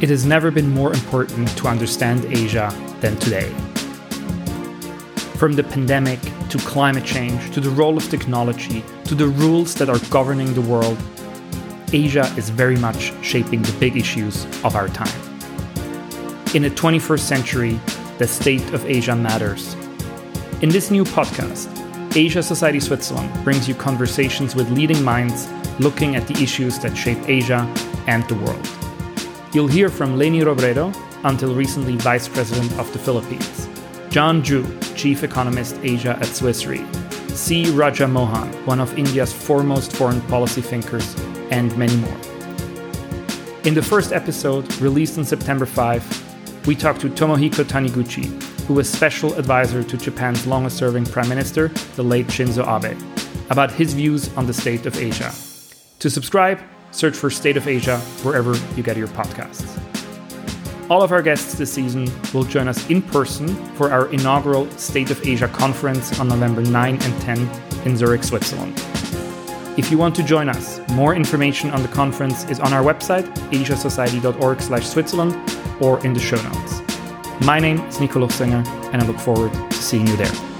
It has never been more important to understand Asia than today. From the pandemic to climate change to the role of technology to the rules that are governing the world, Asia is very much shaping the big issues of our time. In the 21st century, the state of Asia matters. In this new podcast, Asia Society Switzerland brings you conversations with leading minds looking at the issues that shape Asia and the world. You'll hear from Leni Robredo, until recently Vice President of the Philippines, John Ju, Chief Economist Asia at Swiss Re, C. Raja Mohan, one of India's foremost foreign policy thinkers, and many more. In the first episode, released on September 5, we talked to Tomohiko Taniguchi, who was special advisor to Japan's longest serving prime minister, the late Shinzo Abe, about his views on the state of Asia. To subscribe, search for State of Asia wherever you get your podcasts. All of our guests this season will join us in person for our inaugural State of Asia conference on November 9 and 10 in Zurich, Switzerland. If you want to join us, more information on the conference is on our website, asiasociety.org/switzerland, or in the show notes. My name is Nico Luchsinger, and I look forward to seeing you there.